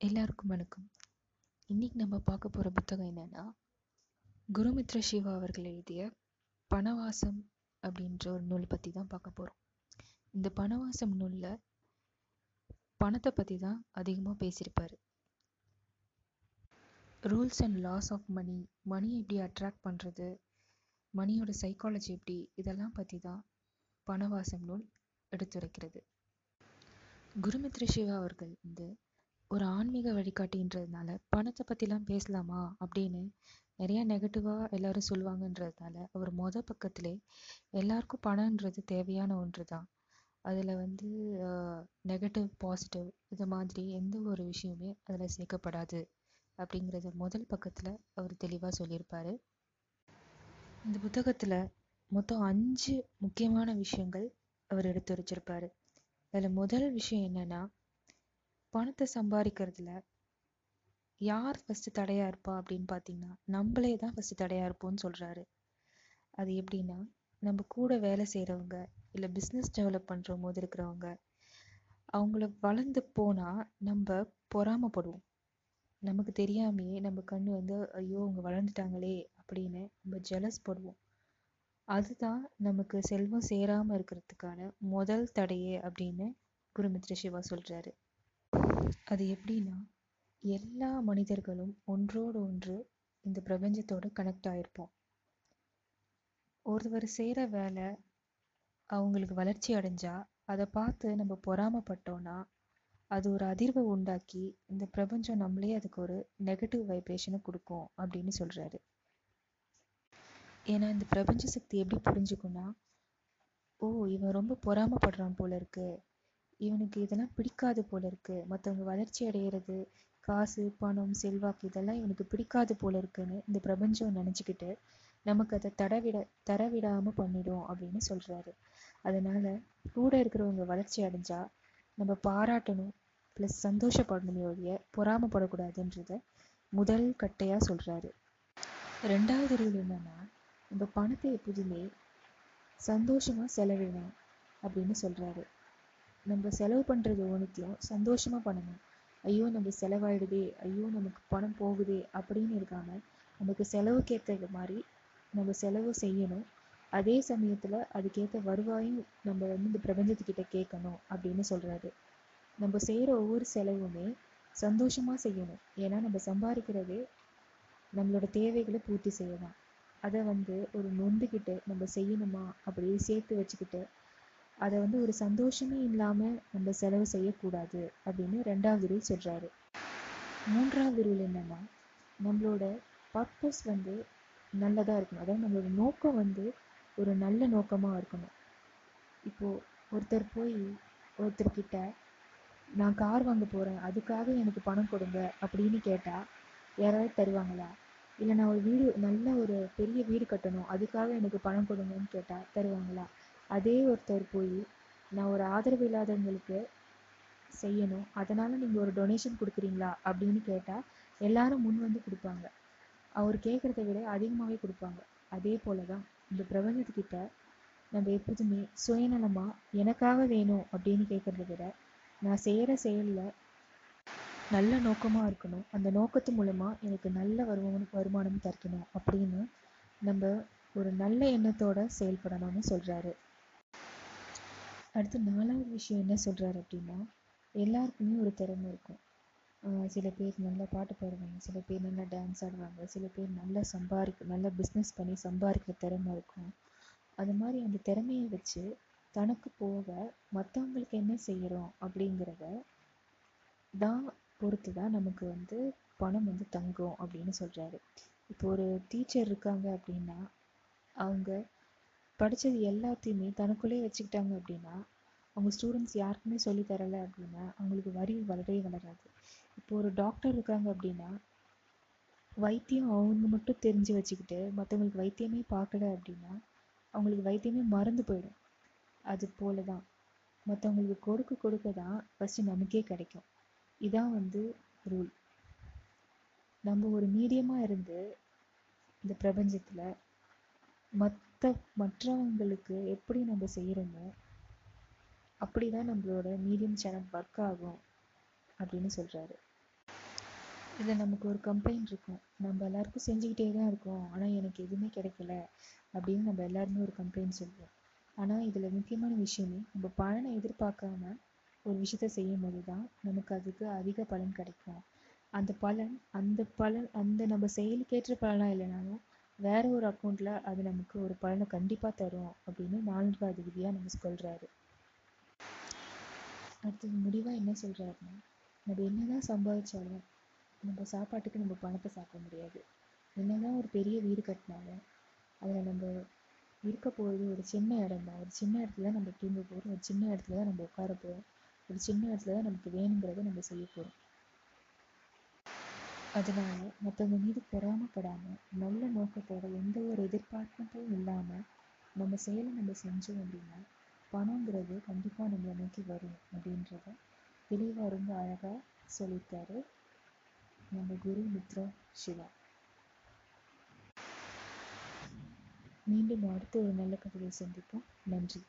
எல்லாருக்கும் வணக்கம். இன்னைக்கு நம்ம பார்க்க போகிற புத்தகம் என்னன்னா குருமித்ர சிவா அவர்கள் எழுதிய பணவாசம் அப்படின்ற ஒரு நூல் பற்றி தான் பார்க்க போகிறோம் இந்த பணவாசம் நூலில் பணத்தை பற்றி தான் அதிகமாக பேசியிருப்பார். Rules and laws of money money எப்படி அட்ராக்ட் பண்ணுறது மணியோட சைக்காலஜி எப்படி இதெல்லாம் பற்றி தான் பணவாசம் நூல் எடுத்துரைக்கிறது. குருமித்ர சிவா அவர்கள் வந்து ஒரு ஆன்மீக வழிகாட்டின்றதுனால பணத்தை பற்றிலாம் பேசலாமா? அப்படின்னு நிறையா நெகட்டிவாக எல்லாரும் சொல்லுவாங்கன்றதுனால அவர் மொத பக்கத்திலே எல்லாருக்கும் பணன்றது தேவையான ஒன்று தான் அதில் வந்து நெகட்டிவ் பாசிட்டிவ் இது மாதிரி எந்த ஒரு விஷயமே அதில் சேர்க்கப்படாது அப்படிங்கிறத முதல் பக்கத்தில் அவர் தெளிவாக சொல்லியிருப்பார். இந்த புத்தகத்தில் மொத்தம் அஞ்சு முக்கியமான விஷயங்கள் அவர் எடுத்து வச்சிருப்பாரு. அதில் முதல் விஷயம் என்னன்னா பணத்தை சம்பாதிக்கிறதுல யார் ஃபஸ்ட்டு தடையாக இருப்பா அப்படின்னு பார்த்தீங்கன்னா நம்மளே தான் ஃபஸ்ட்டு தடையாக இருப்போம்னு சொல்கிறாரு அது எப்படின்னா நம்ம கூட வேலை செய்கிறவங்க இல்லை பிஸ்னஸ் டெவலப் பண்ணுற போது இருக்கிறவங்க அவங்கள வளர்ந்து போனால் நம்ம பொறாமப்படுவோம். நமக்கு தெரியாமையே நம்ம கண்ணு வந்து ஐயோ அவங்க வளர்ந்துட்டாங்களே அப்படின்னு நம்ம ஜெலஸ் படுவோம். அதுதான் நமக்கு செல்வம் சேராமல் இருக்கிறதுக்கான முதல் தடையே அப்படின்னு குருமித்ர சிவா சொல்கிறாரு அது எப்படின்னா எல்லா மனிதர்களும் ஒன்றோடு ஒன்று இந்த பிரபஞ்சத்தோட கனெக்ட் ஆயிருப்போம். ஒருவர் செய்கிற வேலை அவங்களுக்கு வளர்ச்சி அடைஞ்சா அதை பார்த்து நம்ம பொறாமப்பட்டோன்னா அது ஒரு அதிர்வை உண்டாக்கி இந்த பிரபஞ்சம் நம்மளே அதுக்கு ஒரு நெகட்டிவ் வைப்ரேஷனை கொடுக்கும் அப்படின்னு சொல்கிறாரு ஏன்னா இந்த பிரபஞ்ச சக்தி எப்படி புரிஞ்சுக்கும்னா ஓ இவன் ரொம்ப பொறாமப்படுறான் போல இருக்கு. இவனுக்கு இதெல்லாம் பிடிக்காது போல இருக்கு. மற்றவங்க வளர்ச்சி அடையிறது காசு பணம் செல்வாக்கு இதெல்லாம் இவனுக்கு பிடிக்காது போல இருக்குன்னு இந்த பிரபஞ்சம் நினைச்சுக்கிட்டு நமக்கு அதை தடவிட தரவிடாம பண்ணிடும் அப்படின்னு சொல்றாரு. அதனால கூட இருக்கிறவங்க வளர்ச்சி அடைஞ்சா நம்ம பாராட்டணும் ப்ளஸ் சந்தோஷப்படணுமே ஒழிய பொறாமப்படக்கூடாதுன்றத முதல் கட்டையா சொல்றாரு. ரெண்டாவது ரூல் என்னன்னா நம்ம பணத்தை எப்போதுமே சந்தோஷமா செலவிடணும் அப்படின்னு சொல்றாரு. நம்ம செலவு பண்ணுறது ஒன்றுத்தையும் சந்தோஷமாக பண்ணணும். ஐயோ நம்ம செலவாயிடுதே ஐயோ நமக்கு பணம் போகுதே அப்படின்னு இருக்காமல் நமக்கு செலவுக்கேற்ற மாதிரி நம்ம செலவு செய்யணும். அதே சமயத்தில் அதுக்கேற்ற வருவாயும் நம்ம வந்து இந்த பிரபஞ்சத்துக்கிட்ட கேட்கணும் அப்படின்னு சொல்கிறாரு நம்ம செய்கிற ஒவ்வொரு செலவுமே சந்தோஷமாக செய்யணும். ஏன்னா நம்ம சம்பாதிக்கிறதே நம்மளோட தேவைகளை பூர்த்தி செய்யலாம் அதை வந்து ஒரு நொந்துக்கிட்டு நம்ம செய்யணுமா அப்படியே சேர்த்து வச்சுக்கிட்டு அதை வந்து ஒரு சந்தோஷமே இல்லாமல் நம்ம செலவு செய்யக்கூடாது அப்படின்னு ரெண்டாவது ரூல் சொல்கிறாரு மூன்றாவது ரூல் என்னென்னா நம்மளோட பர்பஸ் வந்து நல்லதாக இருக்கணும். அதாவது நம்மளோட நோக்கம் வந்து ஒரு நல்ல நோக்கமாக இருக்கணும். இப்போது ஒருத்தர் போய் ஒருத்தர்கிட்ட நான் கார் வாங்க போகிறேன் அதுக்காக எனக்கு பணம் கொடுங்க அப்படின்னு கேட்டால் யாராவது தருவாங்களா? இல்லை நான் ஒரு வீடு நல்ல ஒரு பெரிய வீடு கட்டணும் அதுக்காக எனக்கு பணம் கொடுங்கன்னு கேட்டால் தருவாங்களா? அதே ஒருத்தர் போய் நான் ஒரு ஆதரவு இல்லாதவங்களுக்கு செய்யணும். அதனால் நீங்கள் ஒரு டொனேஷன் கொடுக்குறீங்களா? அப்படின்னு கேட்டால் எல்லாரும் முன் வந்து கொடுப்பாங்க. அவர் கேட்குறத விட அதிகமாகவே கொடுப்பாங்க. அதே போல தான் இந்த பிரபஞ்சத்துக்கிட்ட நம்ம எப்போதுமே சுயநலமாக எனக்காக வேணும் அப்படின்னு கேட்குறத விட நான் செய்கிற செயலில் நல்ல நோக்கமாக இருக்கணும். அந்த நோக்கத்து மூலமாக எனக்கு நல்ல வருமானம் வருமானம் தரக்கணும் அப்படின்னு நம்ம ஒரு நல்ல எண்ணத்தோட செயல்படணும்னு சொல்கிறாரு அடுத்து நாலாவது விஷயம் என்ன சொல்கிறாரு அப்படின்னா எல்லாருக்குமே ஒரு திறமை இருக்கும். சில பேர் நல்லா பாட்டு பாடுவாங்க சில பேர் நல்லா டான்ஸ் ஆடுவாங்க சில பேர் நல்லா சம்பாதிக்க நல்லா பிஸ்னஸ் பண்ணி சம்பாதிக்கிற திறமை இருக்கும். அது மாதிரி அந்த திறமையை வச்சு தனக்கு போக மற்றவங்களுக்கு என்ன செய்கிறோம் அப்படிங்கிறத தான் பொறுத்து தான் நமக்கு வந்து பணம் வந்து தங்கும் அப்படின்னு சொல்கிறாரு இப்போ ஒரு டீச்சர் இருக்காங்க அப்படின்னா அவங்க படித்தது எல்லாத்தையுமே தனக்குள்ளே வச்சுக்கிட்டாங்க அப்படின்னா அவங்க ஸ்டூடெண்ட்ஸ் யாருக்குமே சொல்லி தரலை அப்படின்னா அவங்களுக்கு வரி வளரவே வளராது. இப்போ ஒரு டாக்டர் இருக்காங்க அப்படின்னா வைத்தியம் அவங்க மட்டும் தெரிஞ்சு வச்சுக்கிட்டு மற்றவங்களுக்கு வைத்தியமே பார்க்கல அப்படின்னா அவங்களுக்கு வைத்தியமே மறந்து போயிடும். அது போல தான் மற்றவங்களுக்கு கொடுக்க கொடுக்க தான் ஃபஸ்ட்டு நமக்கே கிடைக்கும். இதான் வந்து ரூல் நம்ம ஒரு மீடியமாக இருந்து இந்த பிரபஞ்சத்தில் மற்ற மற்றவங்களுக்கு எப்படி நம்ம செய்கிறோமோ அப்படி தான் நம்மளோட மீடியம் சேனல் ஒர்க் ஆகும் அப்படின்னு சொல்கிறாரு இதில் நமக்கு ஒரு கம்ப்ளைண்ட் இருக்கும். நம்ம எல்லாருக்கும் செஞ்சுக்கிட்டே தான் இருக்கோம். ஆனால் எனக்கு எதுவுமே கிடைக்கல அப்படின்னு நம்ம எல்லாருமே ஒரு கம்ப்ளைண்ட் சொல்லுவோம். ஆனால் இதில் முக்கியமான விஷயமே நம்ம பலனை எதிர்பார்க்காம ஒரு விஷயத்த செய்யும் போது தான் நமக்கு அதுக்கு அதிக பலன் கிடைக்கும். அந்த பலன் அந்த பலன் அந்த நம்ம செயலுக்கேற்ற பலனாக இல்லைனாலும் வேற ஒரு அக்கௌண்ட்ல அது நமக்கு ஒரு பலனை கண்டிப்பாக தரும் அப்படின்னு நான்காவது விதியாக நம்ம சொல்றாரு. அடுத்தது முடிவாக என்ன சொல்றாருன்னா நம்ம என்னதான் சம்பாதிச்சாலும் நம்ம சாப்பாட்டுக்கு நம்ம பணத்தை சாப்பிட முடியாது. என்னதான் ஒரு பெரிய வீடு கட்டினாலும் அதில் நம்ம இருக்க போகிறது ஒரு சின்ன இடம் தான் ஒரு சின்ன இடத்துல தான் நம்ம தூங்க போகிறோம் ஒரு சின்ன இடத்துல தான் நம்ம உட்கார போகிறோம் ஒரு சின்ன இடத்துல தான் நமக்கு வேணுங்கிறத நம்ம செய்ய போகிறோம் அதனால மற்றவங்க மீது பொறாமப்படாமல் நல்ல நோக்கத்தோட எந்த ஒரு எதிர்பார்ப்பும் இல்லாமல் நம்ம செயலை நம்ம செஞ்சோம் அப்படின்னா பணங்கிறது கண்டிப்பாக நம்மளை நோக்கி வரும் அப்படின்றத தெளிவாக ரொம்ப அழகாக சொல்லியிருக்காரு நம்ம குரு மித்ரா சிவா. மீண்டும் அடுத்து ஒரு நல்ல கதையை சந்திப்போம். நன்றி.